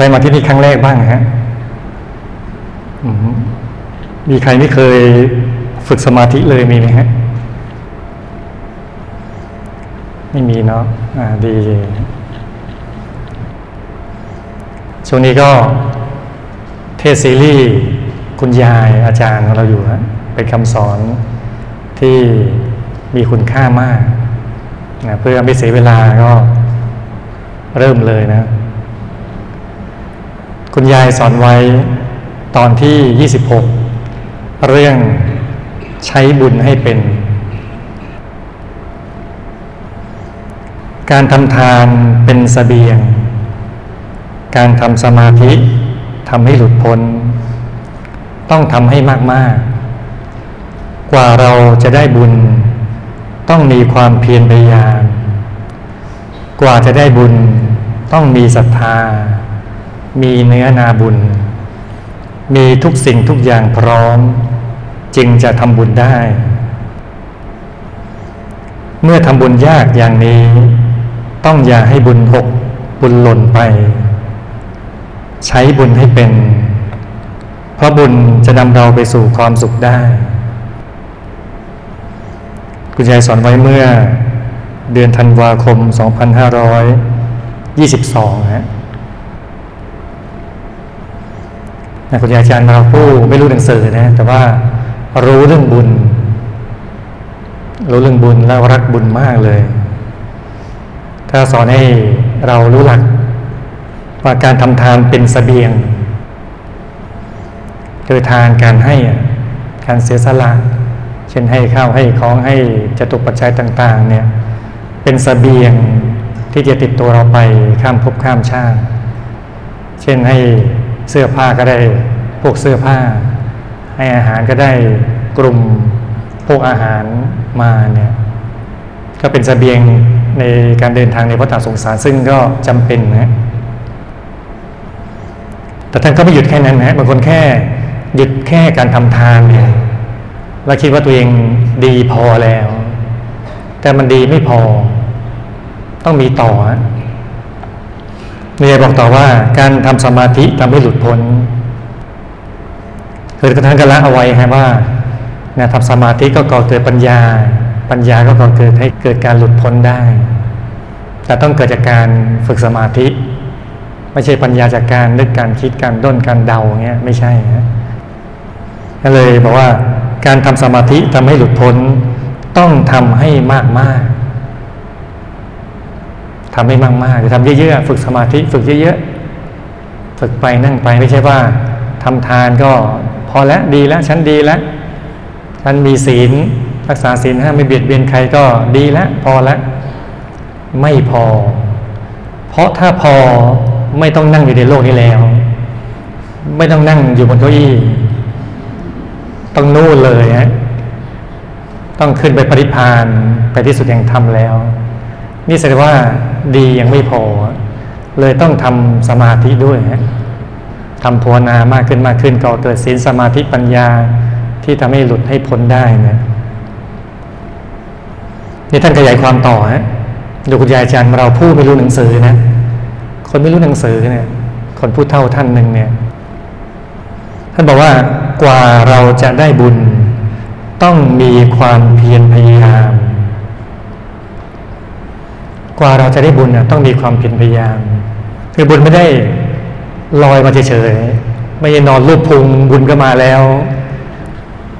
รมาที่นี่ครั้งแรกบ้างฮะมีใครไม่เคยฝึกสมาธิเลยมีไหมฮะ ไม่มีเนาะอ่าดี ช่วงนี้ก็เทศซีรีส์คุณยายอาจารย์ของเราอยู่ฮะเป็นคำสอนที่มีคุณค่ามากนะเพื่อไม่เสียเวลาก็เริ่มเลยนะ คุณยายสอนไว้ตอนที่ 26 เรื่องใช้บุญให้เป็น การทำทานเป็นสเสบียง การทำสมาธิทำให้หลุดพ้น ต้องทำให้มาก ๆ กว่าเราจะได้บุญ ต้องมีความเพียรพยายาม กว่าจะได้บุญต้องมีศรัทธา มีเนื้อนาบุญ มีทุกสิ่งทุกอย่างพร้อม จึงจะทำบุญได้ เมื่อทำบุญยากอย่างนี้ ต้องอย่าให้บุญหกบุญหล่นไป ใช้บุญให้เป็น เพราะบุญจะนำเราไปสู่ความสุขได้ คุณยายสอนไว้เมื่อเดือนธันวาคม 2522ฮะ นะคุณยายอาจารย์เราผู้ไม่รู้หนังสือนะ แต่ว่ารู้เรื่องบุญ รู้เรื่องบุญแล้วรักบุญมากเลย ถ้าสอนให้เรารู้หลักว่าการทำทานเป็นสเสบียงคือทานการให้การเสียสละเช่นให้ข้าวให้ของให้จตุปัจจัยต่าง ๆ เนี่ย เป็นสเสบียงที่จะติดตัวเราไปข้ามภพข้ามชาติ เช่นให้ เสื้อผ้าก็ได้พวกเสื้อผ้า ให้อาหารก็ได้กลุ่มพวกอาหารมาเนี่ยก็เป็นสเสบียงในการเดินทางในพระตาสงสารซึ่งก็จำเป็นนะแต่ท่านก็ไม่หยุดแค่นั้นนะบางคนแค่หยุดแค่การทำทานเนี่ยเราคิดว่าตัวเองดีพอแล้ว แต่มันดีไม่พอ ต้องมีต่อ มียบอกต่อว่าการทำสมาธิทำให้หลุดพ้นคือท่านก็ละเอาไว้ฮะว่านะทำสมาธิก็ก่อเกิดปัญญา ปัญญาก็ก่อเกิดให้เกิดการหลุดพ้นได้ แต่ต้องเกิดจากการฝึกสมาธิ ไม่ใช่ปัญญาจากการนึกการคิดการด้นการเดาเงี้ยไม่ใช่ฮะก็เลยบอกว่าการทำสมาธิทำให้หลุดพ้น ต้องทำให้มากมาก ทำให้มากมากทำเยอะๆฝึกสมาธิฝึกเยอะๆฝึกไปนั่งไปไม่ใช่ว่าทำทานก็พอแล้วดีแล้วฉันดีแล้วฉันมีศีลรักษาศีลห้าไม่เบียดเบียนใครก็ดีแล้วพอแล้วไม่พอ เพราะถ้าพอไม่ต้องนั่งอยู่ในโลกนี้แล้ว ไม่ต้องนั่งอยู่บนเก้าอี้ต้องนู่นเลยฮะต้องขึ้นไปปริพานไปที่สุดแห่งธรรมแล้ว นี่แสดงว่า ดียังไม่พอ เลยต้องทำสมาธิด้วยทำภาวนามากขึ้นมากขึ้นก็เกิดศีลสมาธิปัญญาที่ทำให้หลุดให้พ้นได้นะนี่ท่านขยายความต่อฮะดูคุณยายอาจารย์เราผู้ไม่รู้หนังสือนะ คนไม่รู้หนังสือเนี่ย คนพูดเท่าท่านหนึ่งเนี่ย ท่านบอกว่ากว่าเราจะได้บุญ ต้องมีความเพียรพยายาม กว่าเราจะได้บุญต้องมีความเพียรพยายาม คือบุญไม่ได้ลอยมาเฉยๆไม่ใช่นอนรูปพุงบุญก็มาแล้ว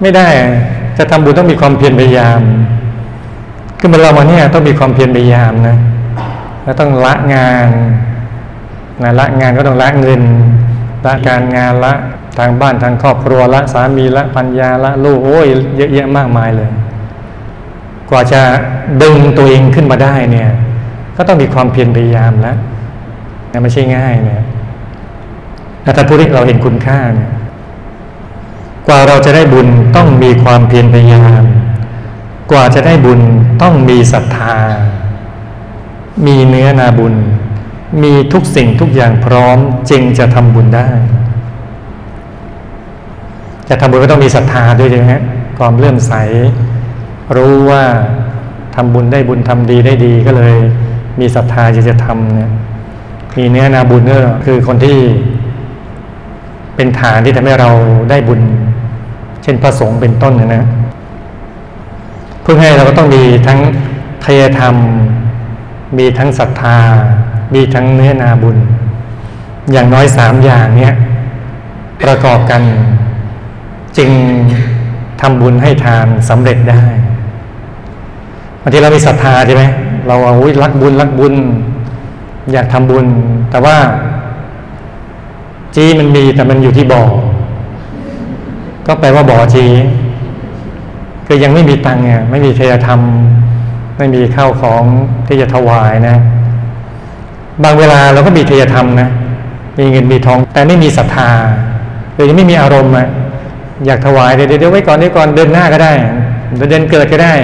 ไม่ได้จะทำบุญต้องมีความเพียรพยายามคือเมื่อเรามาเนี่ยต้องมีความเพียรพยายามนะแล้วต้องละงานนะละงานก็ต้องละเงินละการงานละทางบ้านทางครอบครัวละสามีละปัญญาละลูกโอ้ยเยอะแยะมากมายเลย กว่าจะดึงตัวเองขึ้นมาได้เนี่ย ก็ต้องมีความเพียรพยายามแล้วนะไม่ใช่ง่ายนี่ยแต่ถ้าผู้ที่เราเห็นคุณค่าเนี่ยกว่าเราจะได้บุญต้องมีความเพียรพยายาม กว่าจะได้บุญต้องมีศรัทธา มีเนื้อนาบุญ มีทุกสิ่งทุกอย่างพร้อมจึงจะทำบุญได้ จะทำบุญก็ต้องมีศรัทธาด้วยใช่ไหมความเลื่อมใส รู้ว่าทำบุญได้บุญทำดีได้ดีก็เลย มีศรัทธาจะจะทำเนี่ยมีเนื้อนาบุญก็คือคนที่เป็นฐานที่ทำให้เราได้บุญ เช่นพระสงฆ์เป็นต้นนะนะเพื่อให้เราก็ต้องมีทั้งทยธรรม มีทั้งศรัทธา มีทั้งเนื้อนาบุญ อย่างน้อยสามอย่างเนี้ยประกอบกัน จึงทำบุญให้ทานสำเร็จได้บางทีเรามีศรัทธาใช่ไหม เราเอารักบุญรักบุญ อยากทำบุญ แต่ว่า จีมันมีแต่มันอยู่ที่บ่อ ก็แปลว่าบ่อจีคือยังไม่มีตังค์เนี่ยไม่มีเทยธรรม ไม่มีข้าวของที่จะถวายนะ บางเวลาเราก็มีเทยธรรมนะมีเงินมีทอง แต่ไม่มีศรัทธาคือยังไม่มีอารมณ์อะอยากถวายเดี๋ยวเดี๋ยวไว้ก่อนเดี๋ยวก่อนเดินหน้าก็ได้เดี๋ยวเดินเกิดก็ได้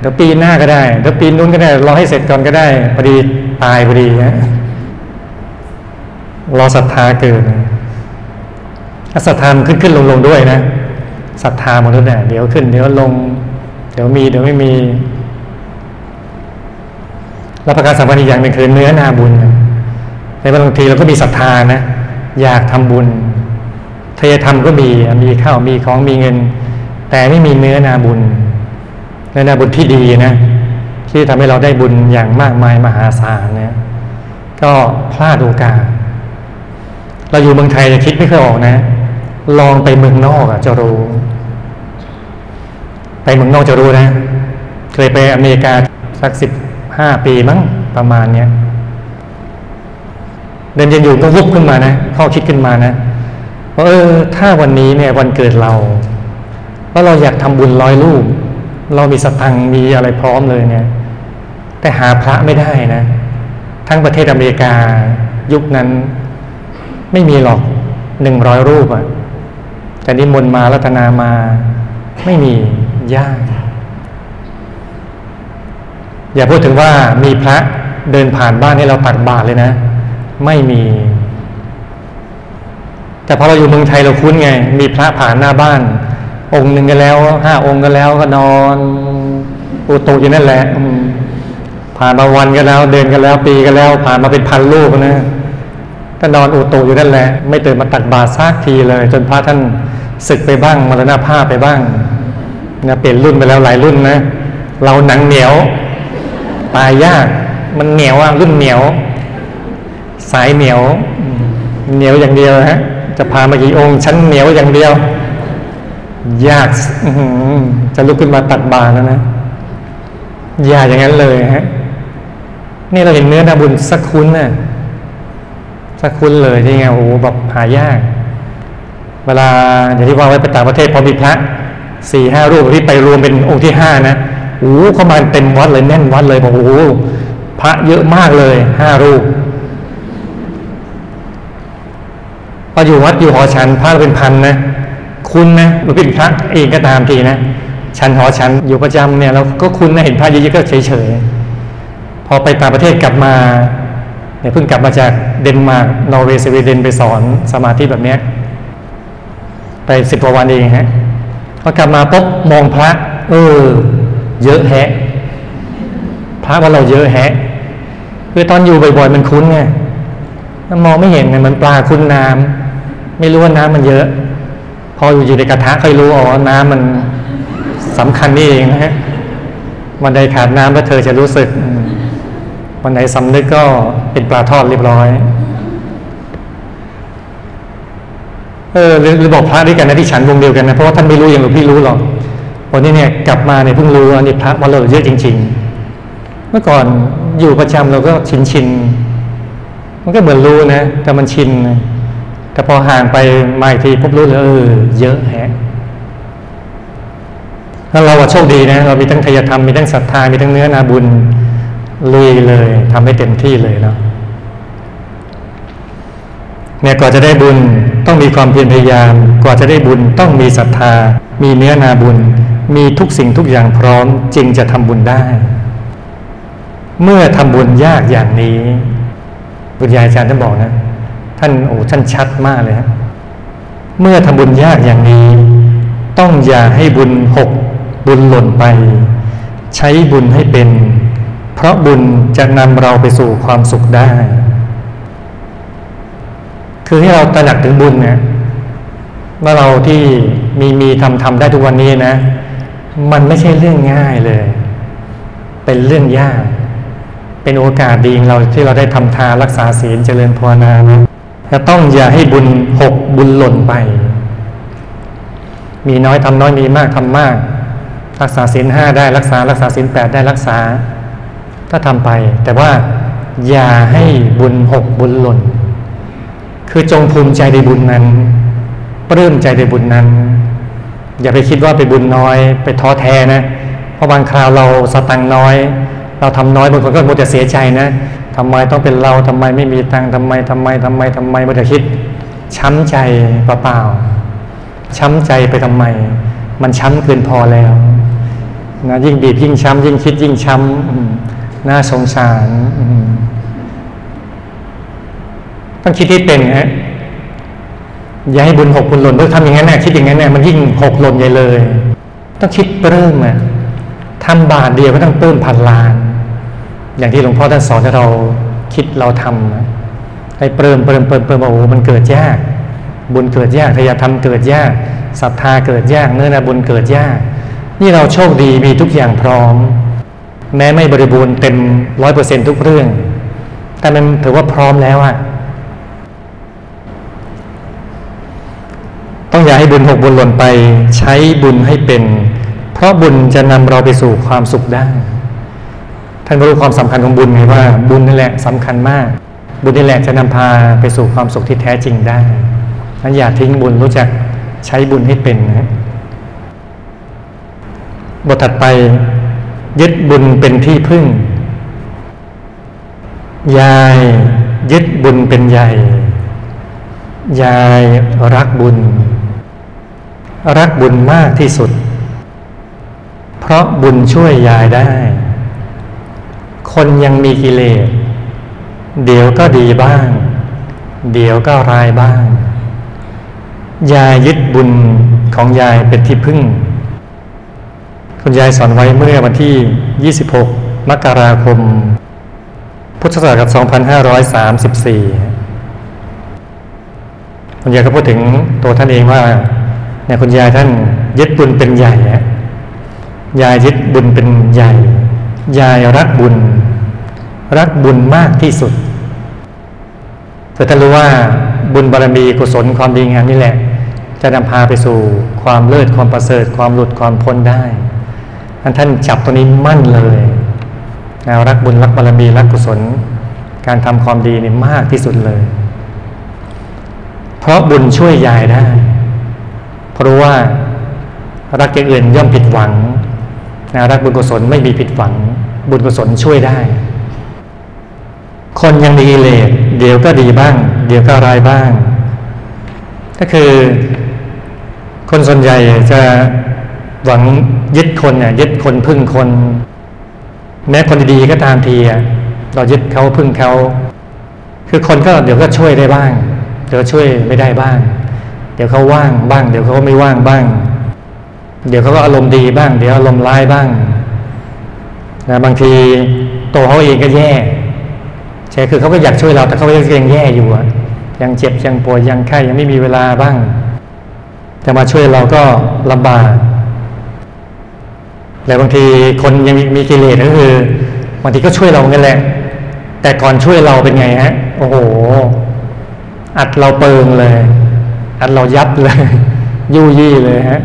เดี๋ยวปีหน้าก็ได้เดี๋ยวปีนู้นก็ได้รอให้เสร็จก่อนก็ได้พอดีตายพอดีนะรอศรัทธาเกิดศรัทธามันขึ้นขึ้นลงลงด้วยนะศรัทธามันทุกเนี่ยเดี๋ยวขึ้นเดี๋ยวลง เดี๋ยวมีเดี๋ยวไม่มีแล้วประการสำคัญอีกอย่างหนึ่งคือเนื้อนาบุญในบางทีเราก็มีศรัทธานะอยากทำบุญทายธรรมก็มีมีข้าวมีของมีเงิน แต่ไม่มีเนื้อนาบุญ เนื้อนาบุญที่ดีนะที่ทำให้เราได้บุญอย่างมากมายมหาศาลเนี่ยก็พลาดโอกาส เราอยู่เมืองไทยจะคิดไม่เคยออกนะ ลองไปเมืองนอกอะจะรู้ ไปเมืองนอกจะรู้นะ เคยไปอเมริกาสักสิบห้าปีมั้งประมาณเนี้ยเดินเย็นอยู่ก็วุบขึ้นมานะข้อคิดขึ้นมานะว่าเออ ถ้าวันนี้เนี่ยวันเกิดเรา ว่าเราอยากทำบุญร้อยลูก เรามีสตังมีอะไรพร้อมเลยเนี่ยแต่หาพระไม่ได้นะ ทั้งประเทศอเมริกายุคนั้น ไม่มีหรอกหนึ่งร้อยรูปอะ่ะแต่นิมนต์มารัตนามา ไม่มียาก อย่าพูดถึงว่ามีพระเดินผ่านบ้านให้เราตักบาตรเลยนะ ไม่มี แต่พอเราอยู่เมืองไทยเราคุ้นไง มีพระผ่านหน้าบ้าน องค์หนึ่งกันแล้วห้าองค์กันแล้วก็นอนอุตุอยู่นั่นแหละผ่านมาวันกันแล้ว เดือนกันแล้ว ปีกันแล้ว ผ่านมาเป็นพันลูกนะก็นอนอุตุอยู่นั่นแหละ ไม่ตื่นมาตักบาตรซักทีเลย จนพระท่านศึกไปบ้างมรณภาพไปบ้างนะเปลี่ยนรุ่นไปแล้วหลายรุ่นนะ เราหนังเหนียว ตายยาก มันเหนียวอะรุ่นเหนียว สายเหนียว เหนียวอย่างเดียวฮะ จะพามากี่องค์ชั้นเหนียวอย่างเดียว ยากจะลุกขึ้นมาตักบาตรแล้วนะยากอย่างนั้นเลยฮะนี่เราเห็นเนื้อนาบุญสักคุณนะ่ะสักคุณเลยที่ไงโอ้โหแบบหายาก เวลาอย่างที่ว่าไว้ไปต่างประเทศพอมีพระสี่ห้ารูปที่ไปรวมเป็นองค์ที่ห้านะโอ้เข้ามาเต็มวัดเลยแน่นวัดเลยบอกโอ้พระเยอะมากเลยห้ารูปพออยู่วัดอยู่หอฉันพระเป็นพันนะ คุณนะหรือเป็นพระเองก็ตามทีนะฉันหอฉันอยู่ประจำเนี่ยเราก็คุณนะเห็นพระเยอะๆก็เฉยๆพอไปต่างประเทศกลับมาเนี่ยเพิ่งกลับมาจากเดนมาร์กนอร์เวย์สวีเดนไปสอนสมาธิแบบเนี้ยไปสิบกว่าวันเองฮะพอกลับมาปุ๊บมองพระ เออ เยอะแฮะ พระว่าเราเยอะแฮะ คือตอนอยู่บ่อยๆมันคุ้นไงมันมองไม่เห็นไงมันปลาคุ้นน้ำไม่รู้ว่าน้ำมันเยอะ พออยู่ในกระทะค่อยรู้อ๋อน้ำมันสำคัญนี่เองนะฮะวันใดขาดน้ำแล้วเธอจะรู้สึก วันไหนสำนึกก็เป็นปลาทอดเรียบร้อยเออหรือบอกพระด้วยกันนะที่ฉันวงเดียวกันนะเพราะว่าท่านไม่รู้อย่างหลวงพี่รู้หรอกวันนี้เนี่ยกลับมาเนี่ยเพิ่งรู้ว่านี่พระวันเราเยอะจริง ๆ เมื่อก่อนอยู่ประจำเราก็ชินชินมันก็เหมือนรู้นะ แต่มันชินนะ แต่พอห่างไปมาอีกทีพบรู้เลยเออเยอะแฮะแล้วเราโชคดีนะ เรามีทั้งทยธรรม มีทั้งศรัทธา มีทั้งเนื้อนาบุญลุยเลยทำให้เต็มที่เลยเนาะเนี่ยกว่าจะได้บุญต้องมีความเพียรพยายามกว่าจะได้บุญต้องมีศรัทธา มีเนื้อนาบุญ มีทุกสิ่งทุกอย่างพร้อมจึงจะทำบุญได้ เมื่อทำบุญยากอย่างนี้บุญญาอาจารย์ท่านบอกนะ ท่านโอ้ท่านชัดมากเลยฮะเมื่อทำบุญยากอย่างนี้ ต้องอย่าให้บุญหกบุญหล่นไป ใช้บุญให้เป็น เพราะบุญจะนำเราไปสู่ความสุขได้ คือให้เราตระหนักถึงบุญเนี่ยว่าเราที่มีมีทำทำได้ทุกวันนี้นะ มันไม่ใช่เรื่องง่ายเลย เป็นเรื่องยาก เป็นโอกาสดีเราที่เราได้ทำทานรักษาศีลเจริญภาวนานะ จะต้องอย่าให้บุญหกบุญหล่นไป มีน้อยทำน้อยมีมากทำมาก รักษาศีลห้าได้รักษารักษาศีลแปดได้รักษา ถ้าทำไป แต่ว่าอย่าให้บุญหกบุญหล่น คือจงภูมิใจในบุญนั้นปลื้มใจในบุญนั้น อย่าไปคิดว่าไปบุญน้อย ไปท้อแท้นะ เพราะบางคราวเราสตังน้อย เราทำน้อยบางคนก็มัวแต่เสียใจนะ ทำไมต้องเป็นเราทำไมไม่มีตังทำไมทำไมทำไมทำไมมัวแต่คิด ช้ำใจเปล่าๆช้ำใจไปทำไม มันช้ำเกินพอแล้วนะยิ่งบีบยิ่งช้ำยิ่งคิดยิ่งช้ำน่าสงสารต้องคิดที่เป็นฮะอย่าให้บุญหกบุญหล่นเมื่อทำอย่างนั้นเนี่ยคิดอย่างนั้นเนี่ยมันยิ่งหกหล่นใหญ่เลย ต้องคิดเริ่มอะทำบาทเดียวก็ต้องเพิ่มพันล้าน อย่างที่หลวงพ่อท่านสอนให้เราคิดเราทำให้เพิ่มเพิ่มเพิ่มเพิ่มโอ้มันเกิดยาก บุญเกิดยากทายาทำเกิดยากศรัทธาเกิดยากเนื้อนาบุญเกิดยาก นี่เราโชคดีมีทุกอย่างพร้อม แม้ไม่บริบูรณ์เต็มร้อยเปอร์เซ็นทุกเรื่อง แต่มันถือว่าพร้อมแล้วอะต้องอย่าให้บุญหกบุญหล่นไป ใช้บุญให้เป็น เพราะบุญจะนำเราไปสู่ความสุขได้ ท่านรู้ความสำคัญของบุญไงว่าบุญนี่แหละสำคัญมาก บุญนี่แหละจะนำพาไปสู่ความสุขที่แท้จริงได้นั้นอย่าทิ้งบุญรู้จักใช้บุญให้เป็นนะบทถัดไปยึดบุญเป็นที่พึ่ง ยายยึดบุญเป็นใหญ่ ยายรักบุญ รักบุญมากที่สุด เพราะบุญช่วยยายได้ คนยังมีกิเลส เดี๋ยวก็ดีบ้าง เดี๋ยวก็ร้ายบ้าง ยายยึดบุญของยายเป็นที่พึ่ง คุณยายสอนไว้เมื่อวันที่ 26 มกราคม พุทธศักราช2534 คุณยายก็พูดถึงตัวท่านเองว่าเนี่ยคุณยายท่านยึดบุญเป็นใหญ่ยายยึดบุญเป็นใหญ่ยายรักบุญ รักบุญมากที่สุดเพื่อท่านรู้ว่าบุญบารมีกุศลความดีงามนี่แหละ จะนำพาไปสู่ความเลิศความประเสริฐความหลุดความพ้นได้ท่านท่านจับตัวนี้มั่นเลยนะรักบุญรักบารมีรักกุศล การทำความดีนี่มากที่สุดเลย เพราะบุญช่วยยายได้ เพราะว่ารักอย่างอื่นย่อมผิดหวังนะรักบุญกุศลไม่มีผิดหวัง บุญกุศลช่วยได้ คนยังมีกิเลสเดี๋ยวก็ดีบ้าง เดี๋ยวก็ร้ายบ้าง ก็คือ คนส่วนใหญ่จะหวังยึดคนเนี่ยยึดคนพึ่งคน แม้คนดีๆก็ตามทีเรายึดเขาพึ่งเขาคือคนก็เดี๋ยวก็ช่วยได้บ้าง เดี๋ยวช่วยไม่ได้บ้าง เดี๋ยวเขาว่างบ้าง เดี๋ยวเขาไม่ว่างบ้าง เดี๋ยวเขาก็อารมณ์ดีบ้าง เดี๋ยวอารมณ์ร้ายบ้างนะบางทีตัวเขาเองก็แย่ ใช่คือเขาก็อยากช่วยเราแต่เขายังแย่อยู่อะยังเจ็บยังป่วยยังไข้ยังไม่มีเวลาบ้าง จะมาช่วยเราก็ลำบากแต่บางทีคนยังมีกิเลสก็คือบางทีก็ช่วยเราเงี้ยแหละ แต่ก่อนช่วยเราเป็นไงฮะ โอ้โห อัดเราเปิงเลย อัดเรายับเลย ยู่ยี่เลยฮะ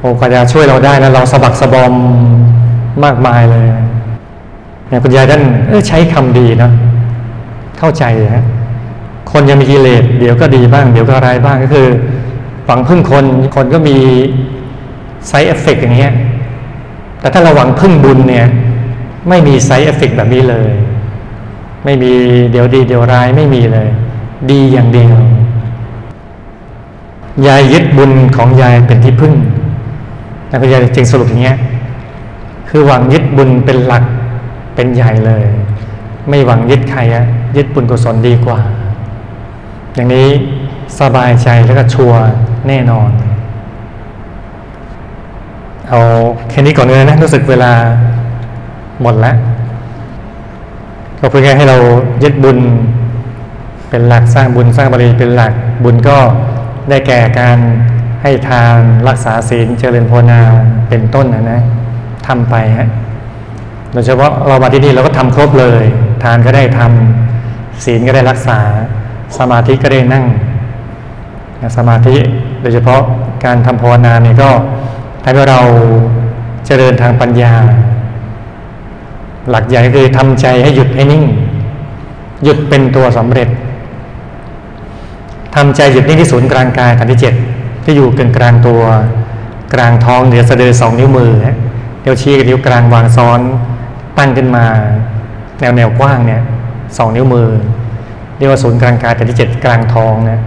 โอ้กว่าจะช่วยเราได้นะเราสะบักสะบอมมากมายเลยเนี่ยคุณยายท่านเออใช้คำดีนะ เข้าใจฮะคนยังมีกิเลสเดี๋ยวก็ดีบ้าง เดี๋ยวก็ร้ายบ้างก็คือหวังพึ่งคนคนก็มีไซเอฟเฟกอย่างเงี้ยแต่ถ้าเราหวังพึ่งบุญเนี่ย ไม่มี side effect แบบนี้เลย ไม่มีเดี๋ยวดีเดี๋ยวร้ายไม่มีเลย ดีอย่างเดียวยายยึดบุญของยายเป็นที่พึ่งนะคุณยายจึงสรุปอย่างเงี้ยคือหวังยึดบุญเป็นหลักเป็นใหญ่เลย ไม่หวังยึดใครอะ ยึดบุญกุศลดีกว่า อย่างนี้สบายใจแล้วก็ sureแน่นอน เอาแค่นี้ก่อนเลยนะรู้สึกเวลาหมดแล้ว ก็เพื่อให้เรายึดบุญเป็นหลักสร้างบุญสร้างบารมีเป็นหลักบุญก็ได้แก่การให้ทานรักษาศีลเจริญภาวนาเป็นต้นนะนะทำไปฮะโดยเฉพาะเรามาที่นี่เราก็ทำครบเลย ทานก็ได้ทำ ศีลก็ได้รักษา สมาธิก็ได้นั่ง สมาธิโดยเฉพาะการทำภาวนาเนี่ยก็ทำให้เราเจริญทางปัญญา หลักใหญ่คือทำใจให้หยุดให้นิ่ง หยุดเป็นตัวสำเร็จทำใจหยุดนิ่งที่ศูนย์กลางกายฐานที่เจ็ดที่อยู่กลางกลางตัวกลางท้องเหนือสะดือสองนิ้วมือเดี๋ยวชี้กับนิ้วกลางวางซ้อนตั้งขึ้นมา แนวแนวกว้างเนี่ย สองนิ้วมือ เรียกว่าศูนย์กลางกายฐานที่เจ็ดกลางท้องเนี่ย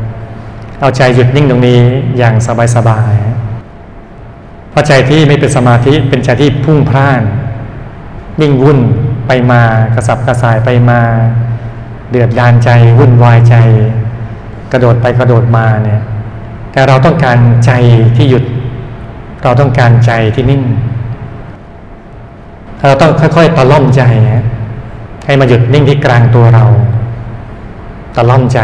เอาใจหยุดนิ่งตรงนี้อย่างสบายๆเพราะใจที่ไม่เป็นสมาธิเป็นใจที่พุ่งพล่านวิ่งวุ่นไปมากระสับกระส่ายไปมา เดือดดานใจวุ่นวายใจ กระโดดไปกระโดดมาเนี่ย แต่เราต้องการใจที่หยุด เราต้องการใจที่นิ่ง เราต้องค่อยๆตะล่อมใจ ให้มาหยุดนิ่งที่กลางตัวเราตะล่อมใจ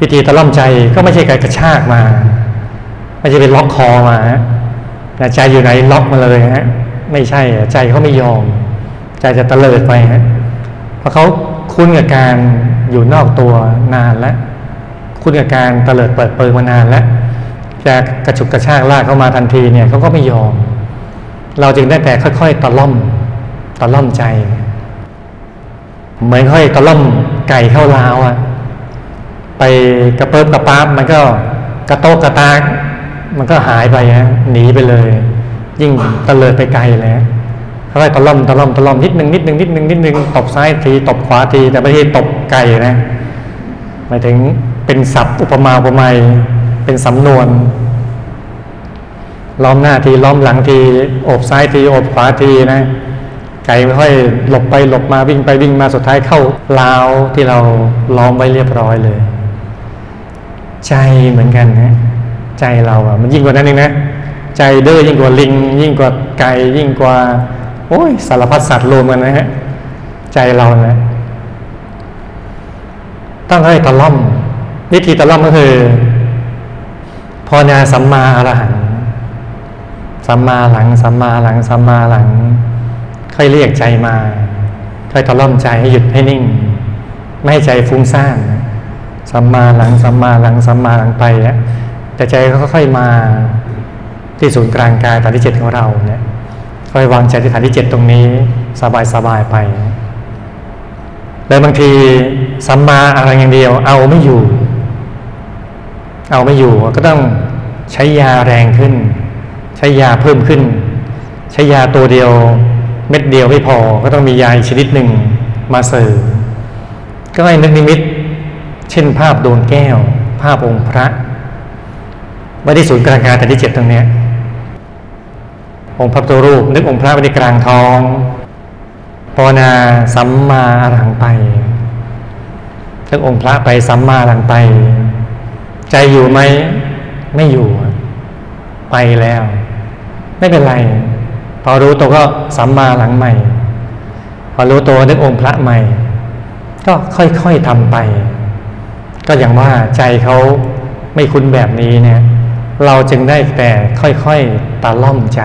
วิธีตะล่อมใจก็ไม่ใช่การกระชากมา ไม่ใช่เป็นล็อกคอมาแต่ใจอยู่ไหนล็อกมาเลยฮะไม่ใช่ใจเขาไม่ยอม ใจจะตะเลิดไปฮะเพราะเขาคุ้นกับการอยู่นอกตัวนานแล้วคุณกับการเตลิดเปิดเปิงมานานแล้วจะกระฉุกกระชากลากเข้ามาทันทีเนี่ยเขาก็ไม่ยอม เราจึงได้แต่ค่อย ๆ ตะล่อมตะล่อมใจ เหมือนค่อยตะล่อมไก่เข้าลาวอะไปกระเปิบกระป๊าบมันก็กระโตกกระตากมันก็หายไปฮะหนีไปเลย ยิ่งตะเลิดไปไกลเลยค่อยตะล่อมตะล่อมตะล่อมนิดหนึ่งนิดหนึ่งนิดหนึ่งนิดหนึ่งตบซ้ายทีตบขวาที แต่ไม่ใช่ตบไก่นะหมายถึงเป็นศัพท์อุปมาอุปไมยเป็นสำนวน ล้อมหน้าทีล้อมหลังที โอบซ้ายทีโอบขวาทีนะ ไก่ไม่ค่อยหลบไปหลบมาวิ่งไปวิ่งมาสุดท้ายเข้าลาวที่เราล้อมไว้เรียบร้อยเลย ใจเหมือนกันนะใจเราอะมันยิ่งกว่านั้นเองนะใจเด้อยิ่งกว่าลิง ยิ่งกว่าไก่ยิ่งกว่า โอ้ยสารพัดสัตว์รวมกันนะฮะใจเรานะต้องให้ตะล่อมวิธีตะล่อมก็คือพอนาสัมมาอรหังสัมมาหลังสัมมาหลังสัมมาหลัง ค่อยเรียกใจมา ค่อยตะล่อมใจให้หยุดให้นิ่ง ไม่ให้ใจฟุ้งซ่านสัมมาหลังสัมมาหลังสัมมาหลังไปแต่ใจก็ค่อยมาที่ศูนย์กลางกายฐานที่เจ็ดของเราเนี่ยค่อยวางใจที่ฐานที่เจ็ดตรงนี้สบายสบายไป แล้วบางทีสัมมาอะไรอย่างเดียว เอาไม่อยู่ เอาไม่อยู่ก็ต้องใช้ยาแรงขึ้น ใช้ยาเพิ่มขึ้น ใช้ยาตัวเดียว เม็ดเดียวไม่พอก็ต้องมียาชนิดหนึ่งมาเสริมก็ให้นึกนิมิต เช่นภาพโดวงแก้ว ภาพองค์พระไว้ที่ศูนย์กลางกายแต่ที่เจ็ดตรงนี้องค์พระตัวรูป นึกองค์พระไว้ที่กลางท้องภาวนาสัมมาอรหังไปทึกองค์พระไปสัมมาอรหังไป ใจอยู่ไหมไม่อยู่ ไปแล้ว ไม่เป็นไร พอรู้ตัวก็สัมมาหลังใหม่ พอรู้ตัวนึกองค์พระใหม่ ก็ค่อยๆทำไป ก็อย่างว่าใจเขาไม่คุ้นแบบนี้เนี่ยเราจึงได้แต่ค่อยๆตาล่อมใจ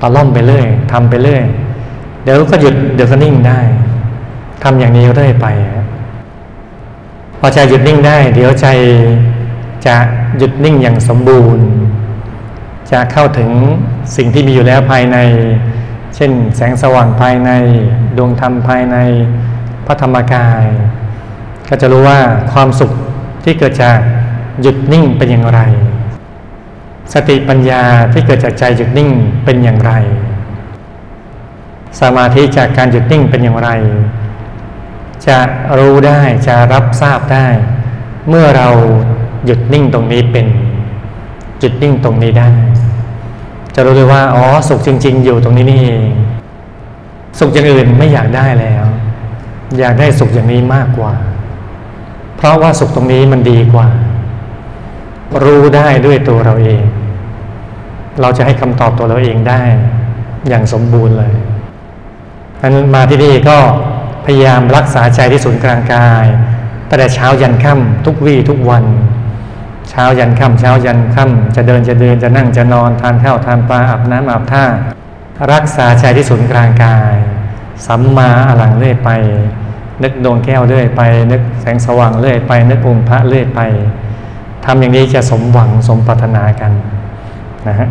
ตาล่อมไปเรื่อยทำไปเรื่อยเดี๋ยวก็หยุดเดี๋ยวก็นิ่งได้ทำอย่างนี้เรื่อยไปพอใจหยุดนิ่งได้ เดี๋ยวใจจะหยุดนิ่งอย่างสมบูรณ์ จะเข้าถึงสิ่งที่มีอยู่แล้วภายใน เช่น แสงสว่างภายใน ดวงธรรมภายในพระธรรมกาย ก็จะรู้ว่าความสุขที่เกิดจากหยุดนิ่งเป็นอย่างไร สติปัญญาที่เกิดจากใจหยุดนิ่งเป็นอย่างไร สมาธิจากการหยุดนิ่งเป็นอย่างไร จะรู้ได้จะรับทราบได้ เมื่อเราหยุดนิ่งตรงนี้เป็น หยุดนิ่งตรงนี้ได้ จะรู้เลยว่า อ๋อ สุขจริง ๆ อยู่ตรงนี้นี่เองสุขอย่างอื่นไม่อยากได้แล้ว อยากได้สุขอย่างนี้มากกว่า เพราะว่าสุขตรงนี้มันดีกว่า รู้ได้ด้วยตัวเราเอง เราจะให้คำตอบตัวเราเองได้ อย่างสมบูรณ์เลยนั้นมาที่นี่ก็พพยายามรักษาใจที่ศูนย์กลางกายตั้งแต่เช้ายันค่ำทุกวี่ทุกวัน เช้ายันค่ำเช้ายันค่ำจะเดินจะเดินจะนั่งจะนอนทานข้าวทานปลาอาบน้ำอาบท่า รักษาใจที่ศูนย์กลางกายสัมมาอลังเรื่อยไป นึกดวงแก้วเรื่อยไป นึกแสงสว่างเรื่อยไป นึกองค์พระเรื่อยไปทำอย่างนี้จะสมหวังสมปรารถนากันนะฮะ